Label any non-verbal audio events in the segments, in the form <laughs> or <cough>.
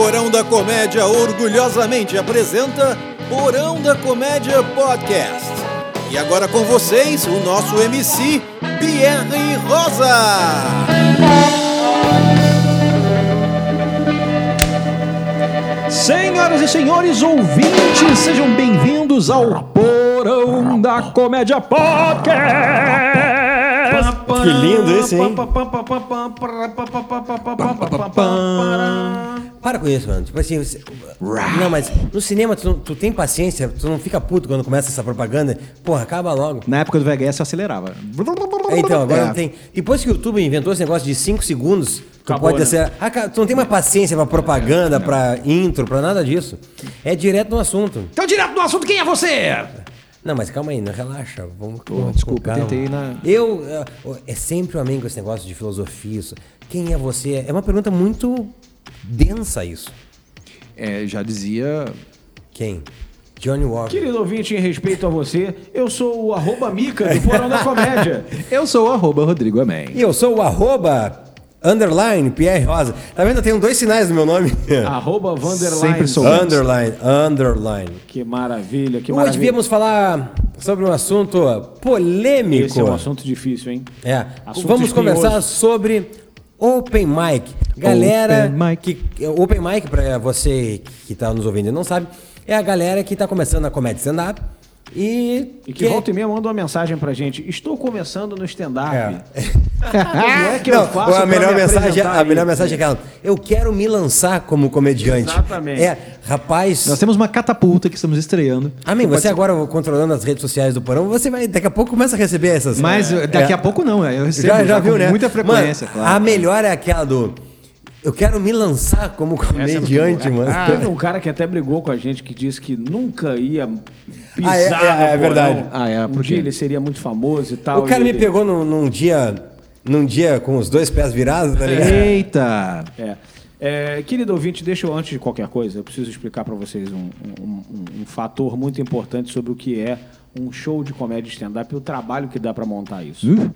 Porão da Comédia orgulhosamente apresenta Porão da Comédia Podcast. E agora com vocês, o nosso MC, Pierre Rosa. Senhoras e senhores ouvintes, sejam bem-vindos ao Porão da Comédia Podcast. Que lindo esse, hein? Para com isso, mano. Tipo assim, você... não, mas no cinema tu, tu tem paciência, tu não fica puto quando começa essa propaganda. Porra, acaba logo. Na época do VHS eu acelerava. É, então, agora É. não tem. Depois que o YouTube inventou esse negócio de 5 segundos, tu Acabou, pode né? ser. Ah, cara, tu não tem mais paciência pra propaganda, pra intro, pra nada disso. É direto no assunto. Então, direto no assunto, quem é você? Não, mas calma aí, não relaxa. Vamos, vamos desculpa, tentei na- Eu. é, É sempre um amigo com esse negócio de filosofia. Isso. Quem é você? É uma pergunta muito densa, isso. É, já dizia. Quem? Johnny Walker. Querido ouvinte, em respeito a você, eu sou o arroba Mica do Porão da Comédia. <laughs> Eu sou o arroba Rodrigo Amém. E eu sou o arroba underline Pierre Rosa. Tá vendo? Eu tenho dois sinais no meu nome. <laughs> arroba Vanderline. Sempre sou. underline, underline. Que maravilha, que Hoje maravilha. viemos falar sobre um assunto polêmico. Esse é um assunto difícil, hein? É. Assunto Vamos espinhoso. conversar sobre Open Mic. Galera, Open mic. que Open Mic para você que tá nos ouvindo e não sabe, é a galera que tá começando a comédia stand up e, E que volta e meia manda uma mensagem pra gente. Estou começando no stand-up. É. <laughs> Como é que Não, eu faço a melhor me mensagem, apresentar a melhor mensagem é aquela. Eu quero me lançar como comediante. Exatamente. É, rapaz. Nós temos uma catapulta que estamos estreando. Amém, você agora controlando as redes sociais do Porão, você vai daqui a pouco começa a receber essas. Mas É. daqui a pouco não, eu recebo já, já com viu, né? muita frequência, Mano, claro. A melhor é aquela do. Eu quero me lançar como é comediante, boa. mano. Teve um cara que até brigou com a gente que disse que nunca ia pisar Ah, é- é- é verdade. Ah, é, um por quê? dia ele seria muito famoso e tal. O cara me ele- pegou num, num dia. Num dia com os dois pés virados, tá ligado? Eita! É. É, querido ouvinte, deixa eu, antes de qualquer coisa, eu preciso explicar para vocês um, um- um- um fator muito importante sobre o que é um show de comédia stand-up e o trabalho que dá para montar isso. Uh,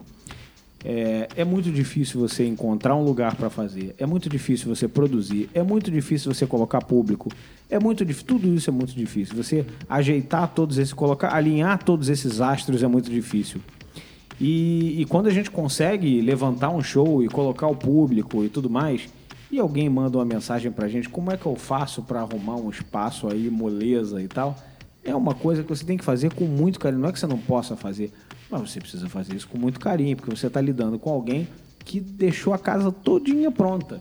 É, é muito difícil você encontrar um lugar para fazer, é muito difícil você produzir, é muito difícil você colocar público, é muito dif- tudo isso é muito difícil. Você ajeitar todos esses, colocar, alinhar todos esses astros é muito difícil. E, e quando a gente consegue levantar um show e colocar o público e tudo mais, e alguém manda uma mensagem pra gente, como é que eu faço para arrumar um espaço aí, moleza e tal? É uma coisa que você tem que fazer com muito carinho. Não é que você não possa fazer, mas você precisa fazer isso com muito carinho, porque você está lidando com alguém que deixou a casa todinha pronta.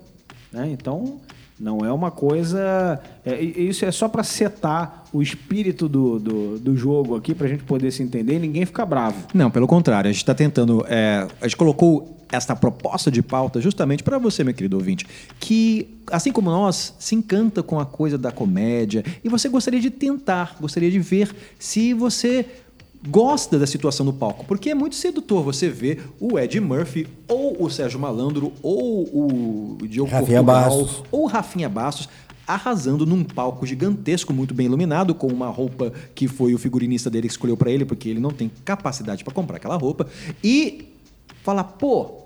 Né? Então, não é uma coisa. é, isso é só para setar o espírito do, do, do jogo aqui, para a gente poder se entender e ninguém ficar bravo. Não, pelo contrário, a gente está tentando. é, a gente colocou esta proposta de pauta justamente para você, meu querido ouvinte, que, assim como nós, se encanta com a coisa da comédia e você gostaria de tentar, gostaria de ver se você gosta da situação no palco, porque é muito sedutor você ver o Ed Murphy ou o Sérgio Malandro ou o Diogo Rafinha Portugal, Bastos. ou Rafinha Bastos arrasando num palco gigantesco, muito bem iluminado, com uma roupa que foi o figurinista dele que escolheu pra ele, porque ele não tem capacidade pra comprar aquela roupa, e falar, pô,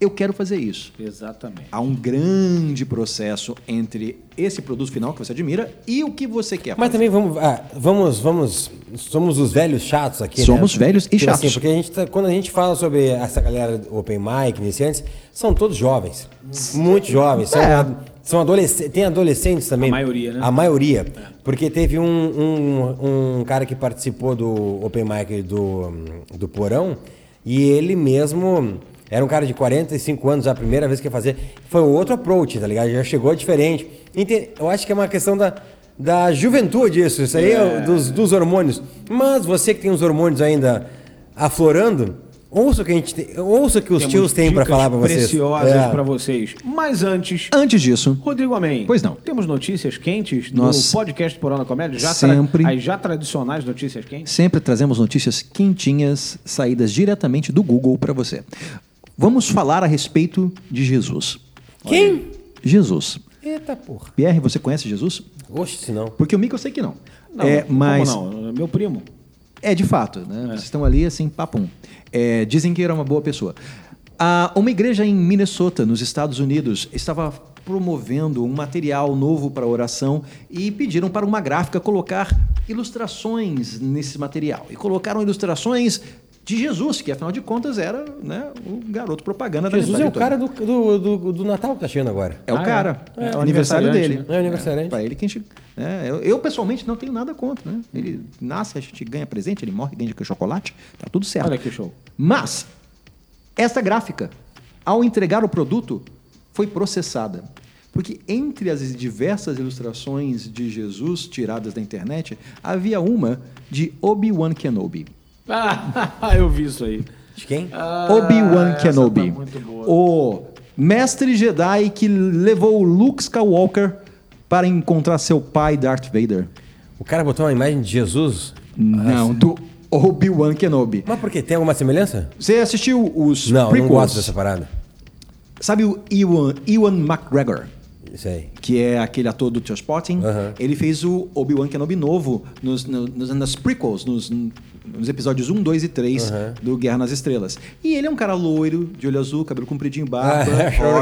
eu quero fazer isso. Exatamente. Há um grande processo entre esse produto final que você admira e o que você quer Mas fazer. também vamos, ah, vamos, vamos, somos os velhos chatos aqui, Somos né? velhos e Tipo chatos. Assim, porque a gente tá- quando a gente fala sobre essa galera do open mic, iniciantes, são todos jovens, muito jovens, são, É. são adolescentes, tem adolescentes também. A maioria, né? A maioria, porque teve um, um, um cara que participou do open mic do, do Porão e ele mesmo era um cara de 45 anos, a primeira vez que ia fazer, foi outro approach, tá ligado? Já chegou diferente. Ente- Eu acho que é uma questão da, da juventude isso, isso aí é, dos, dos hormônios. Mas você que tem os hormônios ainda aflorando, ouça o que a gente tem, ouça o que os Temos tios têm pra dicas falar pra vocês. preciosas É. para vocês. Mas antes, Antes disso, Rodrigo Amém. Pois não. Temos notícias quentes Nós- do podcast Porão da Comédia? Já Sempre. As já tradicionais notícias quentes? sempre trazemos notícias quentinhas, saídas diretamente do Google para você. Vamos falar a respeito de Jesus. Quem? Jesus. Eita porra. Pierre, você conhece Jesus? Oxe, se não. Porque o Mico eu sei que não. Não, é, mas não? Meu primo. É, de fato. Né? Vocês estão ali assim, papum. É, dizem que era uma boa pessoa. Ah, uma igreja em Minnesota, nos Estados Unidos, estava promovendo um material novo para oração e pediram para uma gráfica colocar ilustrações nesse material. E colocaram ilustrações de Jesus, que afinal de contas era né, o garoto propaganda Jesus da é o cara do, do, do, do Natal que tá chegando agora. É o Ah, é? cara. É, É, o o aniversário dele. né? É o aniversariante. Para ele que a gente. né, eu, eu, pessoalmente não tenho nada contra, né? Ele nasce, a gente ganha presente, ele morre, ganha chocolate, tá tudo certo. Olha que show. Mas essa gráfica, ao entregar o produto, foi processada. Porque entre as diversas ilustrações de Jesus tiradas da internet, havia uma de Obi-Wan Kenobi. Ah, <laughs> eu vi isso aí. De quem? Ah, Obi-Wan Kenobi. Tá muito boa. O mestre Jedi que levou Luke Skywalker para encontrar seu pai Darth Vader. O cara botou uma imagem de Jesus. Não, do Obi-Wan Kenobi. Mas por quê? Tem alguma semelhança? Você assistiu os Não, não prequels? gosto dessa parada. Sabe o Ewan, Ewan McGregor? Isso aí. Que é aquele ator do Transporting. Aham. Ele fez o Obi-Wan Kenobi novo nos, no- nos, nas prequels, nos, nos episódios 1, 2 e 3 Aham. do Guerra nas Estrelas. E ele é um cara loiro, de olho azul, cabelo compridinho, <laughs> barba.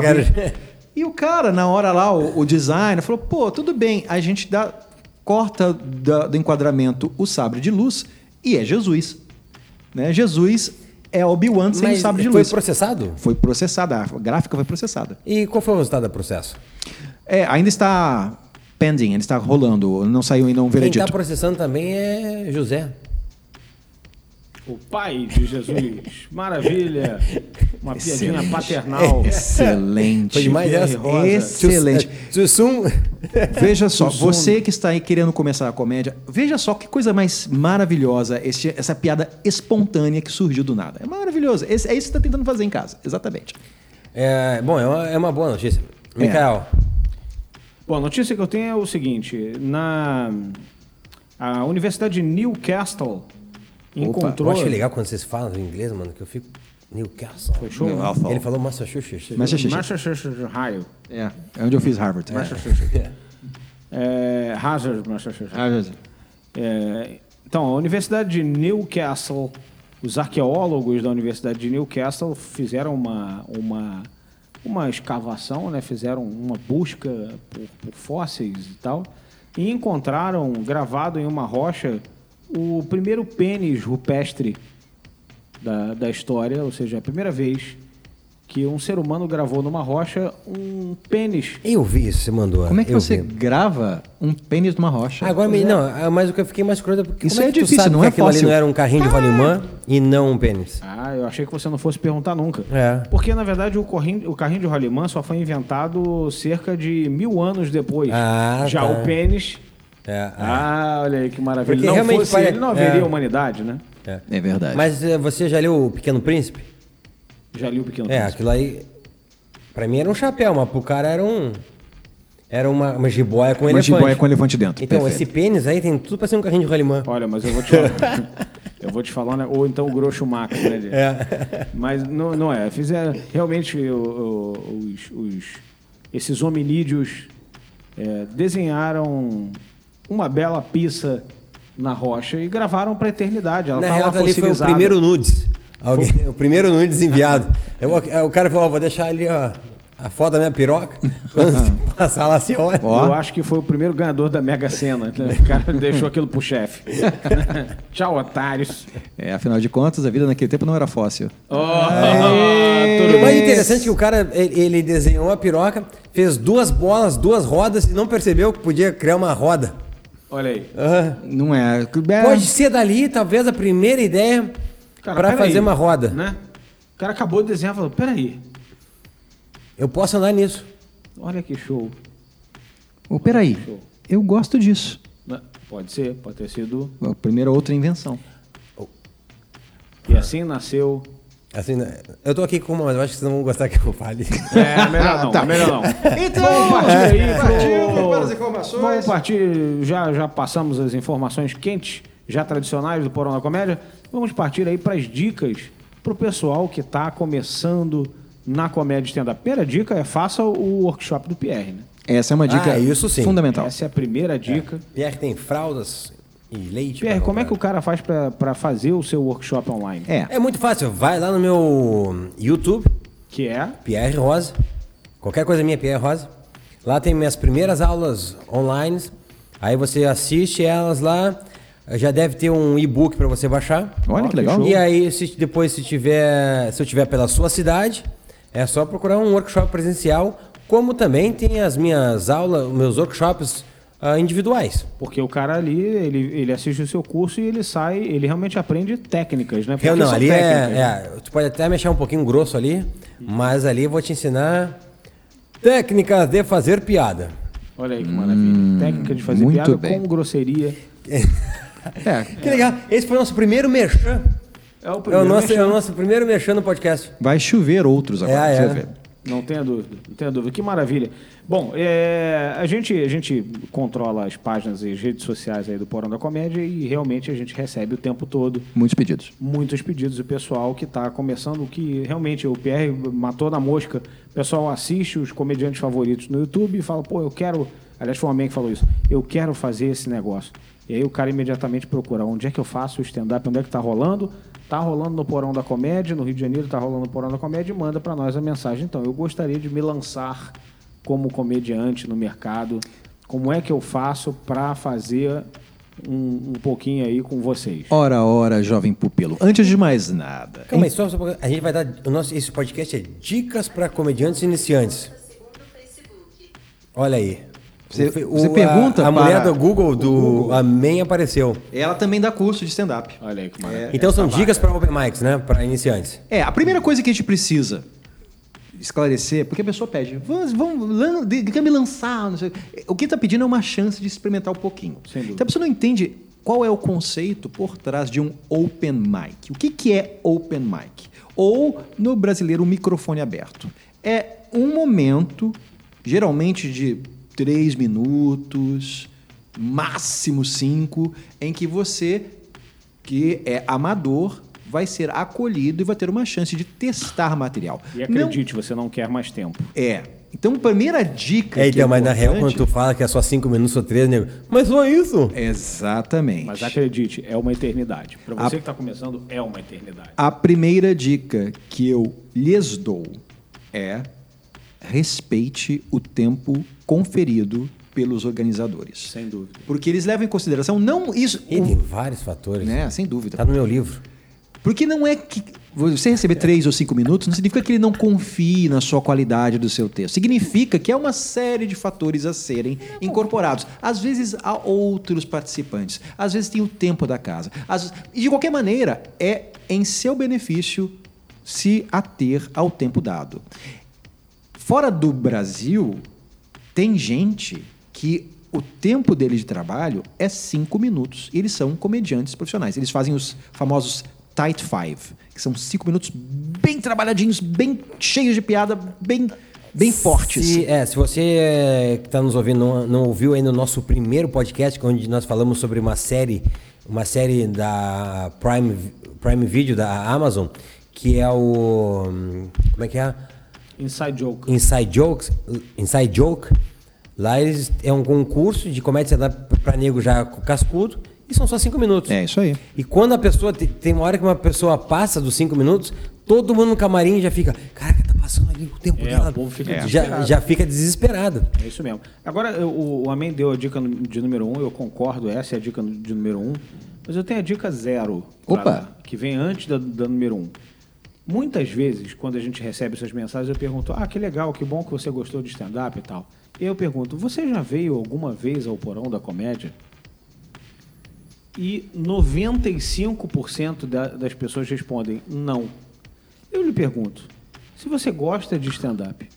Era- E o cara, na hora lá, o, o designer, falou: pô, tudo bem, a gente dá, corta da- do enquadramento o sabre de luz e é Jesus. Né? Jesus é Obi-Wan sem o Mas sabre de foi luz. processado? Foi processada, a gráfica foi processada. E qual foi o resultado do processo? É, ainda está pending, ainda está rolando, não saiu ainda um Quem veredito. está processando também é José. O pai de Jesus. Maravilha. Uma piadinha Excelente. paternal. Excelente. Foi demais Pierre essa? Excelente. Jussum. Veja só, Sussum. você que está aí querendo começar a comédia, veja só que coisa mais maravilhosa esse- essa piada espontânea que surgiu do nada. É maravilhoso. Esse- é isso que você está tentando fazer em casa. Exatamente. É, bom, é uma, é uma boa notícia. É. Mikael, Bom, a notícia que eu tenho é o seguinte: na a Universidade de Newcastle encontrou. eu acho legal quando vocês falam em inglês, mano, que eu fico... Newcastle. Foi show? Newcastle. Ele falou Massachusetts. Massachusetts. Massachusetts, Ohio. É, é onde eu fiz Harvard. Massachusetts. É, Hazard, Massachusetts. É, então, a Universidade de Newcastle, os arqueólogos da Universidade de Newcastle fizeram uma, uma, uma escavação, né? fizeram uma busca por, por fósseis e tal, e encontraram gravado em uma rocha o primeiro pênis rupestre da, da história, ou seja, a primeira vez que um ser humano gravou numa rocha um pênis. Eu vi isso, você mandou. Como é que eu você vi. grava um pênis numa rocha? Agora, me, não, ah, mas o que eu fiquei mais curioso é porque Isso como é, é que tu difícil, sabe não que é aquilo ali fácil. não era um carrinho de rolimã e não um pênis? Ah, eu achei que você não fosse perguntar nunca. É. Porque, na verdade, o, corrinho, o carrinho de rolimã só foi inventado cerca de mil anos depois. Ah, Já tá. o pênis... É, Ah, olha aí que maravilha. Porque não realmente fosse pare- ele, não haveria é. humanidade, né? é. É verdade. Mas eh, você já leu O Pequeno Príncipe? Já li o Pequeno É, Príncipe. aquilo aí. Pra mim era um chapéu, mas pro cara era um. Era uma, uma jiboia com Uma elefante. jiboia com elefante dentro. Então, Perfeito. esse pênis aí tem tudo pra ser um carrinho de rolimã. Olha, mas eu vou te falar. <laughs> eu vou te falar, né? Ou então o Groucho Max, né? É. Mas não, não é. Fizeram realmente o- o- os, os- esses hominídeos é, desenharam uma bela pista na rocha e gravaram para a eternidade. Ela Na tá real, lá ali foi o primeiro nudes. Alguém, o primeiro nudes enviado. Eu, o cara falou, ó, vou deixar ali, ó, a foto da minha piroca. <laughs> Quando passar lá, você olha. Eu acho que foi o primeiro ganhador da Mega Sena. né? O cara <laughs> deixou aquilo pro chefe. <laughs> Tchau, otários. É, afinal de contas, a vida naquele tempo não era fóssil. Oh, tudo o mais interessante é que o cara, ele desenhou a piroca, fez duas bolas, duas rodas e não percebeu que podia criar uma roda. Olha aí. Não é. é Pode ser dali, talvez, a primeira ideia para fazer uma roda. Né? O cara acabou de desenhar e falou: peraí, Eu posso andar nisso. olha que show. Oh, peraí, eu gosto disso. Né? Pode ser, pode ter sido. A primeira outra invenção. E assim nasceu. Assim, eu tô aqui com uma, mas eu acho que vocês não vão gostar que eu fale. É, melhor <laughs> não, Tá. melhor não. Então, aí informações. Vamos partir, já, já passamos as informações quentes, já tradicionais do Porão da Comédia. Vamos partir aí para as dicas para o pessoal que está começando na comédia stand-up. Primeira dica é faça o workshop do Pierre, né? Essa é uma dica Ah, isso sim. fundamental. Essa é a primeira dica. Pierre tem fraldas e leite. Pierre, como é que o cara faz para fazer o seu workshop online? É. É muito fácil. Vai lá no meu YouTube, Que é Pierre Rosa. Qualquer coisa minha, Pierre Rosa. Lá tem minhas primeiras aulas online. Aí você assiste elas lá. Já deve ter um e-book para você baixar. Olha que legal. E aí, se, depois, se tiver, se eu tiver pela sua cidade, é só procurar um workshop presencial, como também tem as minhas aulas, meus workshops ah, individuais. Porque o cara ali, ele, ele assiste o seu curso e ele sai, ele realmente aprende técnicas, né? Porque Eu não, ali técnicas, né? é, é. Tu pode até mexer um pouquinho grosso ali, mas ali eu vou te ensinar técnicas de fazer piada. Olha aí que maravilha. Técnica de fazer piada bem. com grosseria. <laughs> É, Que legal. Esse foi o nosso primeiro merchan. É o É o primeiro nosso, é o nosso primeiro merchan no podcast. vai chover outros agora. É, você é. Não tenha dúvida, não tenha dúvida. Que maravilha. Bom, é, a, gente, a gente controla as páginas e as redes sociais aí do Porão da Comédia e realmente a gente recebe o tempo todo Muitos pedidos. muitos pedidos do pessoal que está começando, que realmente o Pierre matou na mosca. O pessoal assiste os comediantes favoritos no YouTube e fala, pô, eu quero. Aliás, foi um homem que falou isso. Eu quero fazer esse negócio. E aí o cara imediatamente procura onde é que eu faço o stand-up, onde é que tá rolando. Tá rolando no Porão da Comédia, no Rio de Janeiro tá rolando no Porão da Comédia e manda para nós a mensagem. Então, eu gostaria de me lançar como comediante no mercado. Como é que eu faço para fazer um, um pouquinho aí com vocês? Ora, ora, jovem pupilo. Antes de mais nada. Calma aí, só, só a gente vai dar. O nosso, esse podcast é Dicas para Comediantes Iniciantes. Olha aí. Você- você o- pergunta A, a mulher do Google, do Amém, apareceu. Ela também dá curso de stand-up. Olha aí que maravilha. Então são dicas para Open Mics, né? Para iniciantes. É, a primeira coisa que a gente precisa esclarecer, porque a pessoa pede, vamos, vamos quer me lançar, não sei. o que está pedindo é uma chance de experimentar um pouquinho. Sem dúvida. Então a pessoa não entende qual é o conceito por trás de um open mic. O que, que é open mic? Ou, no brasileiro, um microfone aberto. É um momento, geralmente de três minutos, máximo cinco, em que você que é amador vai ser acolhido e vai ter uma chance de testar material. E acredite, você não quer mais tempo. Não- é. Então, primeira dica. É, que então, mas na real, quando tu fala que é só cinco minutos ou três, nego. Mas só isso? Exatamente. Mas acredite, é uma eternidade. Para você A- que está começando, é uma eternidade. A primeira dica que eu lhes dou é respeite o tempo conferido pelos organizadores. Sem dúvida. Porque eles levam em consideração não isso, E o- tem vários fatores. né, sem dúvida. Tá no meu livro. Porque não é que você receber três ou cinco minutos não significa que ele não confie na sua qualidade do seu texto. Significa que é uma série de fatores a serem incorporados. Às vezes há outros participantes, às vezes tem o tempo da casa. Às- E de qualquer maneira, é em seu benefício se ater ao tempo dado. Fora do Brasil, tem gente que o tempo dele de trabalho é cinco minutos. Eles são comediantes profissionais. Eles fazem os famosos tight five, que são cinco minutos bem trabalhadinhos, bem cheios de piada, bem, bem fortes. Se, é, se você é, que está nos ouvindo não, não ouviu ainda o nosso primeiro podcast, onde nós falamos sobre uma série, uma série da Prime, Prime Video da Amazon, que é o. Como é que é? Inside joke. Inside Jokes, Inside Joke. Lá eles é um concurso de comédia para nego já cascudo e são só cinco minutos. É isso aí. E quando a pessoa te- tem uma hora que uma pessoa passa dos cinco minutos, todo mundo no camarim já fica, caraca, tá passando ali o tempo É, dela. o povo fica já, desesperado. já fica desesperado. É isso mesmo. Agora, eu- o, o Amém deu a dica de número um, eu concordo, essa é a dica de número um. Mas eu tenho a dica zero. Opa. Que vem antes da, da número um. Muitas vezes, quando a gente recebe essas mensagens, eu pergunto: Ah, que legal, que bom que você gostou de stand-up e tal. Eu pergunto: Você já veio alguma vez ao Porão da Comédia? E 95% da- das pessoas respondem não. Eu lhe pergunto: se você gosta de stand-up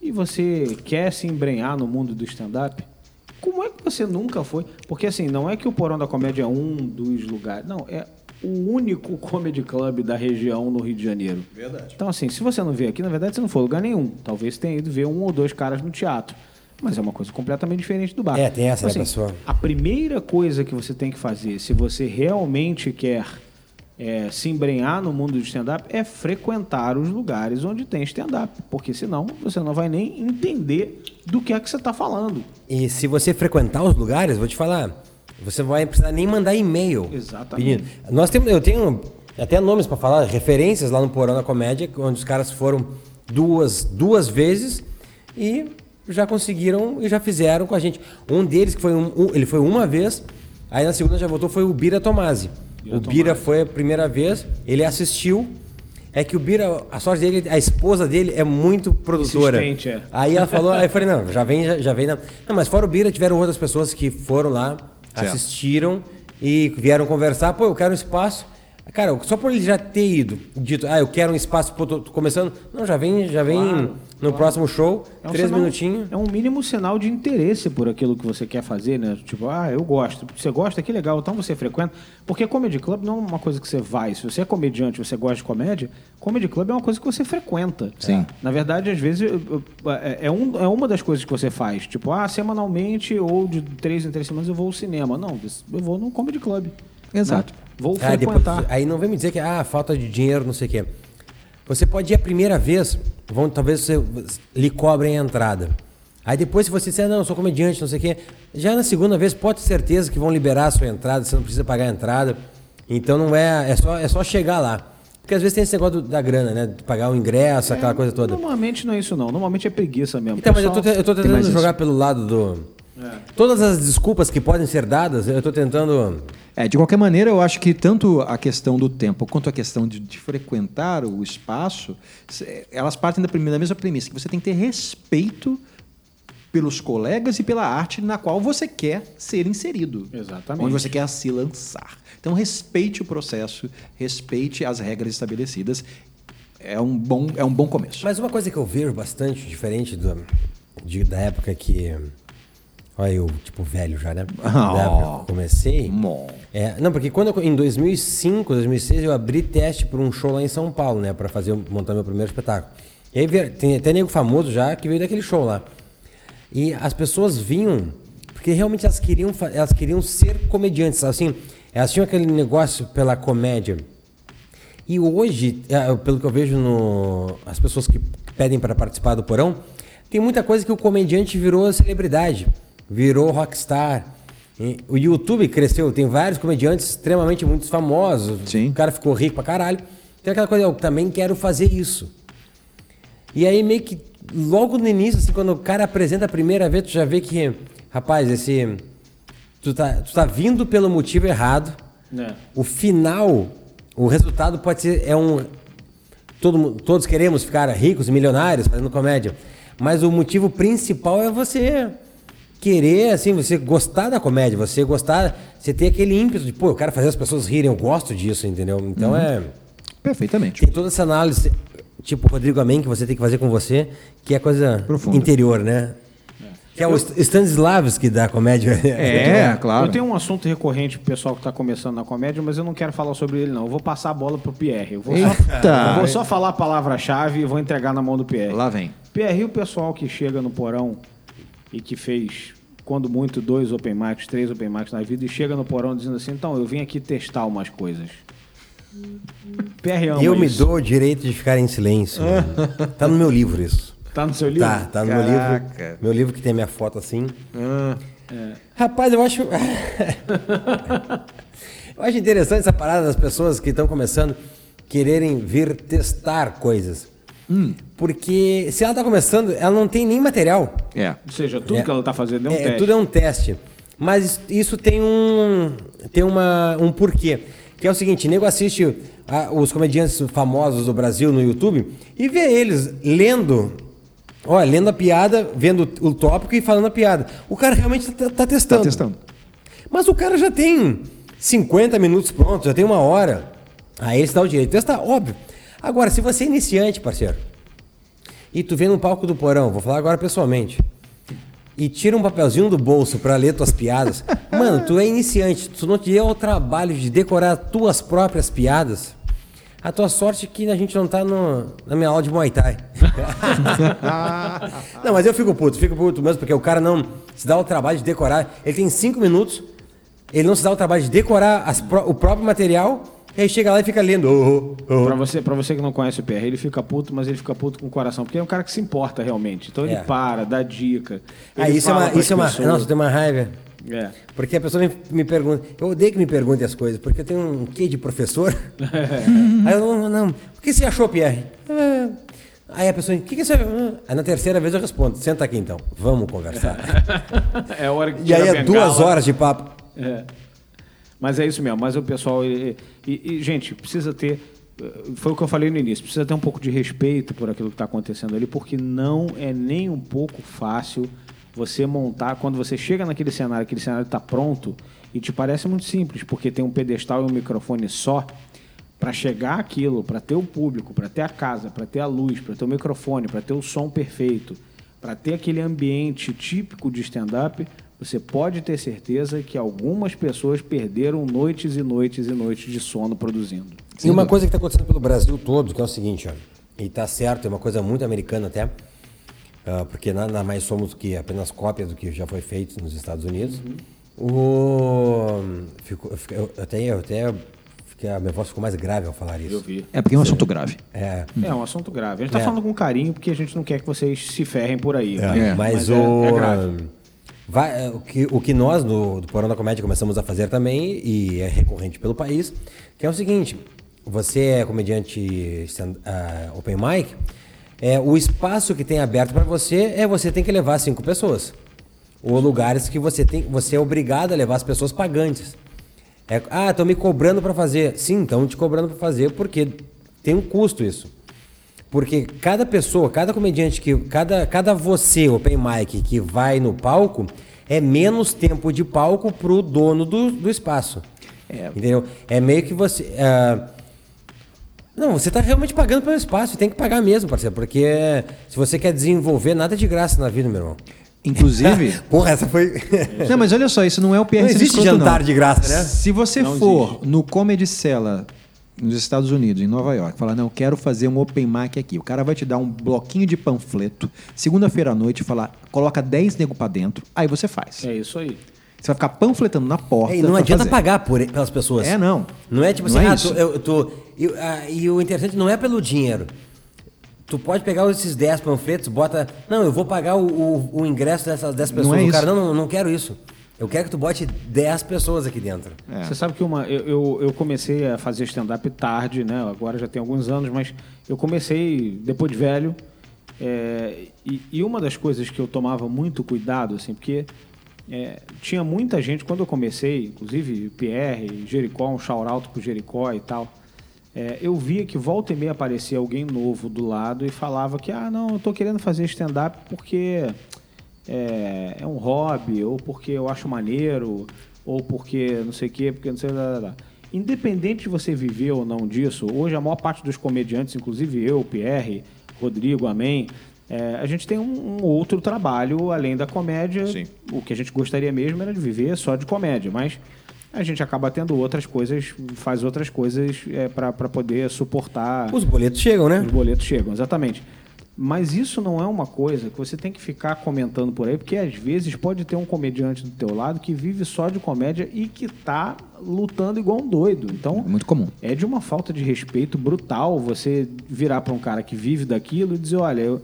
e você quer se embrenhar no mundo do stand-up, como é que você nunca foi? Porque assim, não é que o Porão da Comédia é um dos lugares. Não, é o único comedy club da região no Rio de Janeiro. Verdade. Então, assim, se você não veio aqui, na verdade você não foi a lugar nenhum. Talvez tenha ido ver um ou dois caras no teatro. Mas é uma coisa completamente diferente do bar. É, tem essa, Então, né, assim, pessoa? A primeira coisa que você tem que fazer, se você realmente quer é, se embrenhar no mundo do stand-up, é frequentar os lugares onde tem stand-up. Porque senão você não vai nem entender do que é que você está falando. E se você frequentar os lugares, vou te falar, você vai precisar nem mandar e-mail. Exatamente. pedindo. Nós temos, eu tenho até nomes para falar, referências lá no Porão da Comédia, onde os caras foram duas, duas vezes e já conseguiram e já fizeram com a gente. Um deles, que foi um, um- ele foi uma vez, aí na segunda já voltou, foi o Bira Tomasi. Bira o Bira foi a primeira vez, ele assistiu. É que o Bira, a sorte dele, a esposa dele é muito produtora. É. Aí ela falou, aí eu falei, <laughs> não, já vem, já, já vem. Não. não, mas fora o Bira, tiveram outras pessoas que foram lá, Certo. assistiram e vieram conversar. Pô, eu quero um espaço. Cara, só por ele já ter ido, dito, ah, eu quero um espaço, pô, tô, tô começando. Não, já vem, já vem Claro, no próximo show, É um três sinal- minutinhos. É um mínimo sinal de interesse por aquilo que você quer fazer, né? Tipo, ah, eu gosto. Você gosta, que legal. Então você frequenta. Porque Comedy Club não é uma coisa que você vai. Se você é comediante você gosta de comédia, Comedy Club é uma coisa que você frequenta. Sim. Na verdade, às vezes, é, é um, é uma das coisas que você faz. Tipo, ah, semanalmente ou de três em três semanas eu vou ao cinema. Não, eu vou no Comedy Club. Exato. né? Vou Ah, depois- frequentar. aí não vem me dizer que ah, falta de dinheiro, não sei o quê. Você pode ir a primeira vez, vão, talvez você lhe cobrem a entrada. Aí depois, se você disser, não, eu sou comediante, não sei o quê, já na segunda vez pode ter certeza que vão liberar a sua entrada, você não precisa pagar a entrada. Então não é, é só, é só chegar lá. Porque às vezes tem esse negócio da grana, né? De pagar o ingresso, aquela coisa toda. Normalmente não é isso, não. Normalmente é preguiça mesmo. Então, mas eu tô, eu tô tentando mais isso. jogar pelo lado do. É. Todas as desculpas que podem ser dadas, eu tô tentando. É, de qualquer maneira, eu acho que tanto a questão do tempo quanto a questão de, de frequentar o espaço, elas partem da, primeira, da mesma premissa, que você tem que ter respeito pelos colegas e pela arte na qual você quer ser inserido. Exatamente. Onde você quer se lançar. Então, respeite o processo, respeite as regras estabelecidas. É um bom, é um bom começo. Mas uma coisa que eu vejo bastante diferente do, de- da época que. Olha, eu, tipo, velho já, né? <laughs> Eu comecei. Bom. É, não, porque quando eu, em 2005, 2006, eu abri teste para um show lá em São Paulo, né? Para fazer, montar meu primeiro espetáculo. E aí tem até nego famoso já que veio daquele show lá. E as pessoas vinham porque realmente elas queriam, elas queriam ser comediantes, assim. Elas tinham aquele negócio pela comédia. E hoje, é, pelo que eu vejo no as pessoas que pedem para participar do porão, tem muita coisa que o comediante virou celebridade, virou rockstar. E O YouTube cresceu, tem vários comediantes extremamente muito famosos. Sim. O cara ficou rico pra caralho. Tem aquela coisa, eu também quero fazer isso. E aí meio que logo no início, assim, quando o cara apresenta a primeira vez, tu já vê que, rapaz, esse. Tu tá, tu tá vindo pelo motivo errado. É. O final, o resultado pode ser. É um. Todo, todos queremos ficar ricos, milionários, fazendo comédia. Mas o motivo principal é você querer, assim, você gostar da comédia, você gostar, você ter aquele ímpeto de, pô, eu quero fazer as pessoas rirem, eu gosto disso, entendeu? Então é. Perfeitamente. Tem toda essa análise, tipo Rodrigo Amém, que você tem que fazer com você, que é coisa Profunda. interior, né? Que é o St- Stanislavski da comédia. <laughs> É, claro. Eu tenho um assunto recorrente pro pessoal que está começando na comédia, mas eu não quero falar sobre ele, não. Eu vou passar a bola pro Pierre. Eu vou, só, Eita! eu vou só falar a palavra-chave e vou entregar na mão do Pierre. Lá vem. Pierre, e o pessoal que chega no porão e que fez, quando muito, dois open mics, três open mics na vida, e chega no porão dizendo assim, então, eu vim aqui testar umas coisas. Pierre ama Eu me isso. dou o direito de ficar em silêncio. tá no meu livro isso. Tá no seu livro? Tá, tá no meu Caraca. livro. Meu livro que tem minha foto assim. Ah, Rapaz, eu acho. <laughs> eu acho interessante essa parada das pessoas que estão começando quererem vir testar coisas. Porque se ela tá começando, ela não tem nem material. é. Ou seja, tudo É. que ela tá fazendo é um É, teste. tudo é um teste. Mas isso- tem um tem uma, um porquê. Que é o seguinte, nego assiste a- os comediantes famosos do Brasil no YouTube e vê eles lendo, olha, lendo a piada, vendo o tópico e falando a piada. O cara realmente tá, tá Tá testando. testando. Mas o cara já tem 50 minutos prontos, já tem uma hora. Aí ele se dá o direito de testar, óbvio. Agora, se você é iniciante, parceiro, e tu vem no palco do porão, vou falar agora pessoalmente, e tira um papelzinho do bolso pra ler tuas piadas, <laughs> mano, tu é iniciante, tu não te deu o trabalho de decorar tuas próprias piadas, a tua sorte é que a gente não tá no- na minha aula de Muay Thai. <laughs> não, mas eu fico puto, fico puto mesmo, porque o cara não se dá o trabalho de decorar. Ele tem cinco minutos, ele não se dá o trabalho de decorar as o próprio material, aí chega lá e fica lendo. Oh, oh, oh. Pra você, pra você que não conhece o PR, ele fica puto, mas ele fica puto com o coração, porque é um cara que se importa realmente. Então ele É. para, dá dica. Ah, ele isso é uma. Isso é uma pessoas. nossa, tem uma raiva. É. Porque a pessoa me, me pergunta. Eu odeio que me perguntem as coisas, porque eu tenho um quê de professor. <laughs> Aí eu não, não. O que você achou, Pierre? "Ah, Aí a pessoa, o que, que é isso? Aí na terceira vez eu respondo, senta aqui então, vamos conversar. <laughs> É a hora que e aí é duas horas de papo. É. Mas é isso mesmo. Mas o pessoal. E, e- e, gente, precisa ter. eh, Foi o que eu falei no início. Precisa ter um pouco de respeito por aquilo que está acontecendo ali, porque não é nem um pouco fácil você montar. Quando você chega naquele cenário, aquele cenário está pronto e te parece muito simples, porque tem um pedestal e um microfone só. Para chegar aquilo, para ter o público, para ter a casa, para ter a luz, para ter o microfone, para ter o som perfeito, para ter aquele ambiente típico de stand-up, você pode ter certeza que algumas pessoas perderam noites e noites e noites de sono produzindo. E uma coisa que está acontecendo pelo Brasil todo, que é o seguinte, ó, e tá certo, é uma coisa muito americana até, ah, porque nada mais somos que apenas cópias do que já foi feito nos Estados Unidos. O, ficou, eu eu até, eu até fiquei, a minha voz ficou mais grave ao falar isso. vi. É porque é um assunto grave. É, É um assunto grave. A gente está É. falando com carinho porque a gente não quer que vocês se ferrem por aí. É, né? mas, é- o, é grave. Vai- o, que, o que nós do, Porão da Comédia começamos a fazer também, e é recorrente pelo país, que é o seguinte: você é comediante stand- ah, open mic, é, o espaço que tem aberto para você é você tem que levar cinco pessoas. Ou lugares que você tem, você é obrigado a levar as pessoas pagantes. É, ah, estão me cobrando para fazer. Sim, estão te cobrando para fazer porque tem um custo isso. Porque cada pessoa, cada comediante que. Cada, cada você, open mic, que vai no palco, é menos tempo de palco pro dono do, do espaço. Entendeu? É meio que você. ah, não, você tá realmente pagando pelo espaço, tem que pagar mesmo, parceiro, porque se você quer desenvolver, nada é de graça na vida, meu irmão. Inclusive. <laughs> Porra, essa foi. <laughs> não, mas olha só, isso não é o PR Não existe escroto, jantar não. de graça, né? Se você Não for existe. no Comedy Cellar nos Estados Unidos, em Nova York, falar, não, quero fazer um open mic aqui. O cara vai te dar um bloquinho de panfleto, segunda-feira à noite, falar, coloca 10 nego pra dentro, aí você faz. É isso aí. Você vai ficar panfletando na porta. É, e não adianta fazer. pagar por, pelas pessoas. É, não. Não é tipo Não assim, é ah, tu- eu, tô. E, ah, e o interessante não é pelo dinheiro. Tu pode pegar esses 10 panfletos, bota. Não, eu vou pagar o, o, o ingresso dessas 10 pessoas. é o isso. cara, não, não, não quero isso. Eu quero que tu bote 10 pessoas aqui dentro. É. Você sabe que uma, eu, eu, eu comecei a fazer stand-up tarde, né? Agora já tem alguns anos, mas eu comecei depois de velho. é, e, e uma das coisas que eu tomava muito cuidado, assim, porque é, tinha muita gente, quando eu comecei, inclusive Pierre, Jericó, um shout-out pro Jericó e tal, é, eu via que volta e meia aparecia alguém novo do lado e falava que, ah, não, eu tô querendo fazer stand-up porque é, é um hobby, ou porque eu acho maneiro, ou porque não sei o quê, porque não sei lá, lá, lá. Independente de você viver ou não disso, hoje a maior parte dos comediantes, inclusive eu, Pierre, Rodrigo, Amém, é, a gente tem um, um outro trabalho além da comédia. Sim. O que a gente gostaria mesmo era de viver só de comédia, mas a gente acaba tendo outras coisas, faz outras coisas é, para poder suportar. Os boletos chegam, né? Os boletos chegam, exatamente. Mas isso não é uma coisa que você tem que ficar comentando por aí, porque às vezes pode ter um comediante do teu lado que vive só de comédia e que tá lutando igual um doido. Então, É muito comum. é de uma falta de respeito brutal você virar para um cara que vive daquilo e dizer, olha, eu,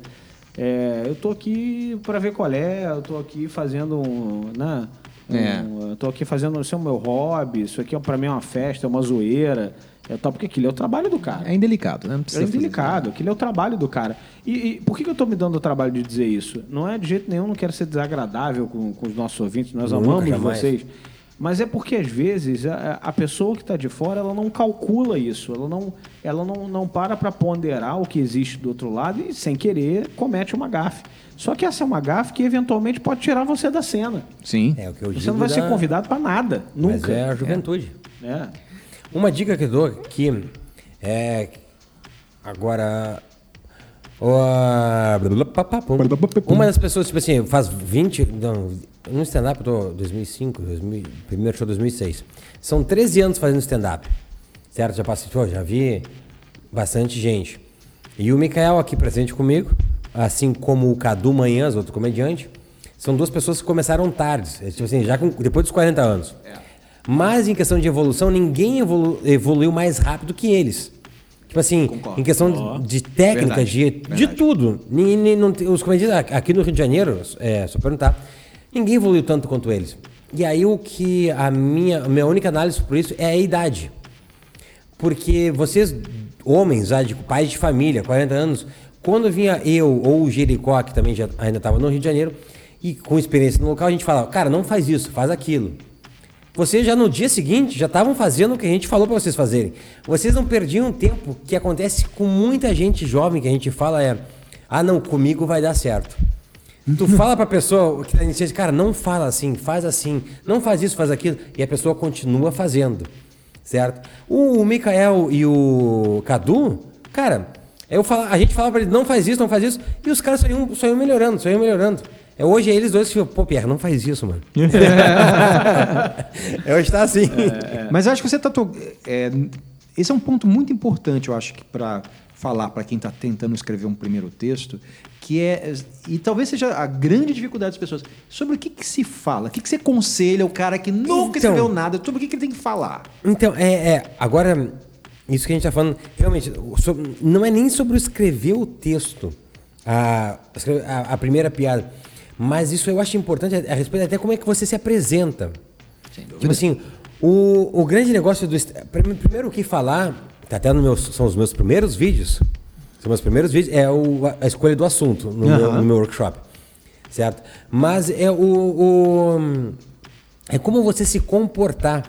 é, eu tô aqui para ver qual é, eu tô aqui fazendo um, né, um- É. eu tô aqui fazendo, isso é o meu hobby, isso aqui para mim é uma festa, é uma zoeira, é tal, porque aquilo é o trabalho do cara. É indelicado, né? Não É precisa fazer. indelicado, aquilo é o trabalho do cara. E, e por que, que eu estou me dando o trabalho de dizer isso? Não é de jeito nenhum, não quero ser desagradável com, com os nossos ouvintes, nós Nunca, amamos jamais. vocês. Mas é porque, às vezes, a, a pessoa que está de fora, ela não calcula isso, ela não, ela não, não para para ponderar o que existe do outro lado e, sem querer, comete uma gafe. Só que essa é uma gafe que, eventualmente, pode tirar você da cena. Sim. É o que eu Você digo não vai ser da- convidado para nada, Mas nunca. é a juventude. É. Uma dica que eu dou aqui é. Agora. Uma das pessoas, tipo assim, faz 20. Não, no stand-up eu tô 2005, 2000, primeiro show 2006. São 13 anos fazendo stand-up. Certo? Já passei, pô, já vi bastante gente. E o Mikael aqui presente comigo, assim como o Cadu Manhãs, outro comediante, são duas pessoas que começaram tarde, é, tipo assim, já com- depois dos 40 anos. Mas em questão de evolução, ninguém evolu- evoluiu mais rápido que eles. Tipo assim, em questão de, de técnica, Verdade, de, de verdade. tudo. Ni- ni- não os comediantes aqui- aqui no Rio de Janeiro, é, só perguntar, ninguém evoluiu tanto quanto eles. E aí o que a minha, a minha única análise por isso é a idade. Porque vocês, homens, já de pais de família, 40 anos, Quando vinha eu ou o Jericó, que também já, ainda estava no Rio de Janeiro, e com experiência no local, a gente falava, cara, não faz isso, faz aquilo. Vocês já no dia seguinte já estavam fazendo o que a gente falou para vocês fazerem. Vocês não perdiam tempo que acontece com muita gente jovem que a gente fala é, ah não, comigo vai dar certo. Tu <laughs> fala pra pessoa que tá iniciando, cara, não fala assim, faz assim, não faz isso, faz aquilo, e a pessoa continua fazendo, certo? O, o Mikael e o Cadu, cara, eu falo, a gente fala pra eles, não faz isso, não faz isso, e os caras só iam, só iam melhorando, só iam melhorando. É, hoje é eles dois que ficam, pô, Pierre, não faz isso, mano. <laughs> é, hoje tá assim. Mas eu acho que você tá. to- é, esse é um ponto muito importante, eu acho que para falar para quem está tentando escrever um primeiro texto, que é e talvez seja a grande dificuldade das pessoas sobre o que, que se fala, o que, que você aconselha o cara que nunca Então- escreveu nada, sobre o que, que ele tem que falar. Então, é, é, agora, isso que a gente tá falando, realmente, so- não é nem sobre o escrever o texto, a, a, a primeira piada, mas isso eu acho importante a, respeito até como é que você se apresenta. Tipo assim, o, o grande negócio do. Primeiro o que falar, tá até no meu, são os meus primeiros vídeos, são meus primeiros vídeos, é o, a escolha do assunto no, meu, Aham. no meu workshop. Certo? Mas é o, o- é como você se comportar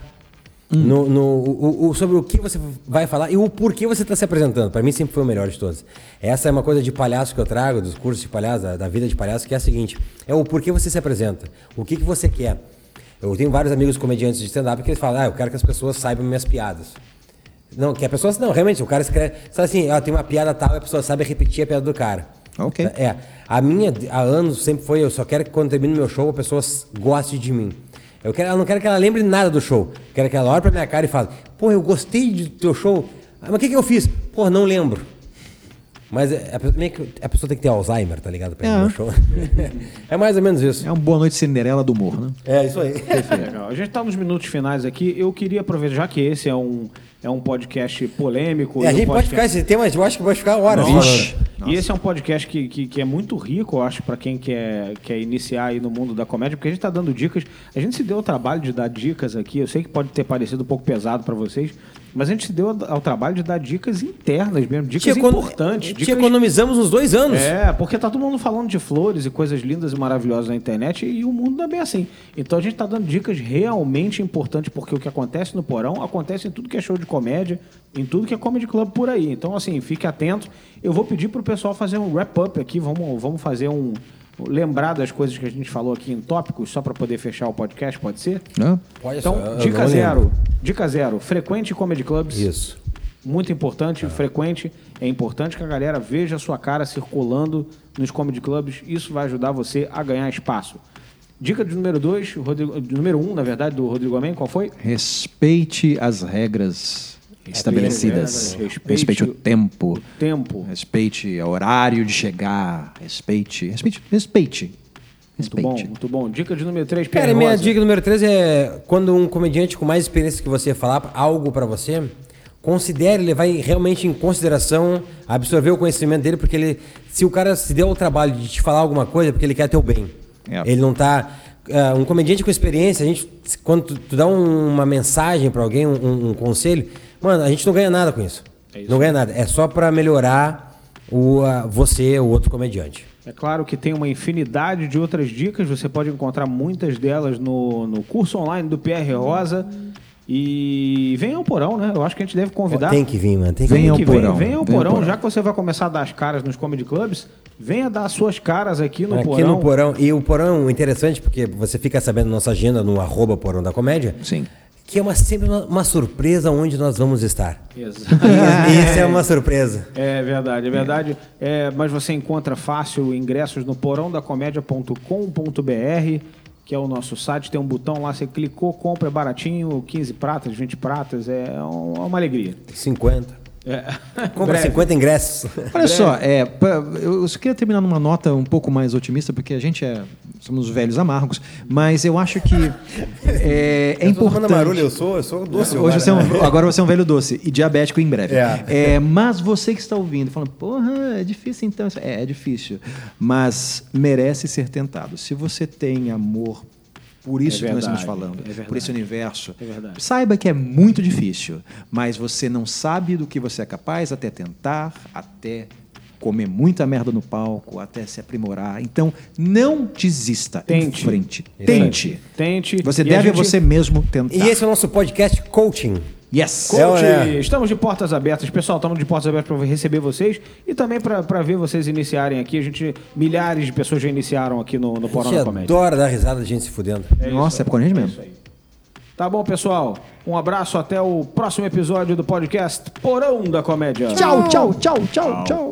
no, no- o- o- sobre o que você vai falar e o porquê você está se apresentando. Para mim sempre foi o melhor de todos. Essa é uma coisa de palhaço que eu trago, dos cursos de palhaço, da, da vida de palhaço, que é a seguinte: é o porquê você se apresenta, o que, que você quer. Eu tenho vários amigos comediantes de stand-up que eles falam, ah, eu quero que as pessoas saibam minhas piadas. Não, que a pessoa. Não, realmente, o cara escreve. Sabe assim, ah, tem uma piada tal e a pessoa sabe repetir a piada do cara. Ok. É. A minha, há anos, sempre foi, eu só quero que quando termine meu show a pessoa s- goste de mim. Eu, quero, eu não quero que ela lembre nada do show. Quero que ela olhe pra minha cara e fale, pô, eu gostei do teu show. Ah, mas o que, que eu fiz? Pô, não lembro. Mas é, a, pe- meio que a pessoa tem que ter Alzheimer, tá ligado? Pra ir no É. meu show. <laughs> é mais ou menos isso. É uma boa noite Cinderela do humor, né? É, isso aí. Legal. A gente está nos minutos finais aqui. Eu queria aproveitar, já que esse é um, é um podcast polêmico. É, a um gente pode ficar esse tema, eu acho que pode ficar horas. Vixe. falando. E esse é um podcast que, que, que é muito rico, eu acho, para quem quer, quer iniciar aí no mundo da comédia, porque a gente está dando dicas. A gente se deu o trabalho de dar dicas aqui. Eu sei que pode ter parecido um pouco pesado para vocês, mas a gente se deu ao trabalho de dar dicas internas mesmo, dicas Te importantes. Te Dicas... economizamos uns dois anos. É, porque tá todo mundo falando de flores e coisas lindas e maravilhosas na internet e o mundo não é bem assim. Então a gente tá dando dicas realmente importantes, porque o que acontece no porão acontece em tudo que é show de comédia, em tudo que é comedy club por aí. Então, assim, fique atento. Eu vou pedir pro pessoal fazer um wrap-up aqui, vamos, vamos fazer um. Lembrar das coisas que a gente falou aqui em tópicos, só para poder fechar o podcast, pode ser? Não? Pode Então, só, eu dica não zero. lembro. Dica zero. Frequente comedy clubs. Isso. Muito importante, frequente. É importante que a galera veja a sua cara circulando nos comedy clubs. Isso vai ajudar você a ganhar espaço. Dica de número dois, Rodrigo, de número um, na verdade, do Rodrigo Amém, qual foi? Respeite as regras estabelecidas. respeite Respeite o o- tempo. Tempo. Respeite o horário de chegar. Respeite. Respeite. Respeite. Muito Respeite. bom, muito bom. Dica de número três, Cara, Pierre minha dica número 3 é quando um comediante com mais experiência que você falar algo pra você, considere levar realmente em consideração, absorver o conhecimento dele, porque ele, se o cara se deu o trabalho de te falar alguma coisa, é porque ele quer teu bem. É. Ele não tá. ah, um comediante com experiência, a gente, quando tu, tu dá um- uma mensagem pra alguém, um, um- um conselho, mano, a gente não ganha nada com isso. não ganha nada. É só pra melhorar o, ah, você, o outro comediante. É claro que tem uma infinidade de outras dicas, você pode encontrar muitas delas no, no curso online do PR Rosa. E venha ao porão, né? Eu acho que a gente deve convidar. Tem que vir, mano. Tem que Venha vir. ao que porão, Venha ao porão, porão. já que você vai começar a dar as caras nos comedy clubs, venha dar as suas caras aqui no Aqui porão. no Porão. E o Porão é interessante porque você fica sabendo nossa agenda no arroba Porão da Comédia. Sim. Que é uma, sempre uma, uma surpresa onde nós vamos estar. Exato. Isso <laughs> é uma surpresa. É verdade, é verdade. É, mas você encontra fácil ingressos no porãodacomédia.com.br, que é o nosso site. Tem um botão lá, você clicou, compra, é baratinho, 15 pratas, 20 pratas, é é uma alegria. 50. É. Compra Breve. 50 ingressos. Olha só, é, pra- eu só queria terminar numa nota um pouco mais otimista, porque a gente é. Somos velhos amargos, mas eu acho que é, é importante. eu sou, eu sou doce. Hoje você é um, agora você é um velho doce e diabético em breve. É. É, mas você que está ouvindo, falando, porra, é difícil então. É, é difícil. Mas merece ser tentado. Se você tem amor por isso É que nós estamos verdade, falando, é verdade. por esse universo, É verdade. saiba que é muito difícil, mas você não sabe do que você é capaz até tentar, até comer muita merda no palco, até se aprimorar. Então, não desista. Tente. Em frente. Tente. Tente. Você E deve a, gente- você mesmo tentar. E esse é o nosso podcast Coaching. Yes. Coach, É, é. estamos de portas abertas. Pessoal, estamos de portas abertas para receber vocês e também para ver vocês iniciarem aqui. A gente, milhares de pessoas já iniciaram aqui no, no Porão da Comédia. adora dar risada de gente se fudendo. Nossa, é a gente mesmo. isso aí. Tá bom, pessoal? Um abraço até o próximo episódio do podcast Porão da Comédia. Tchau, tchau, tchau, tchau, tchau.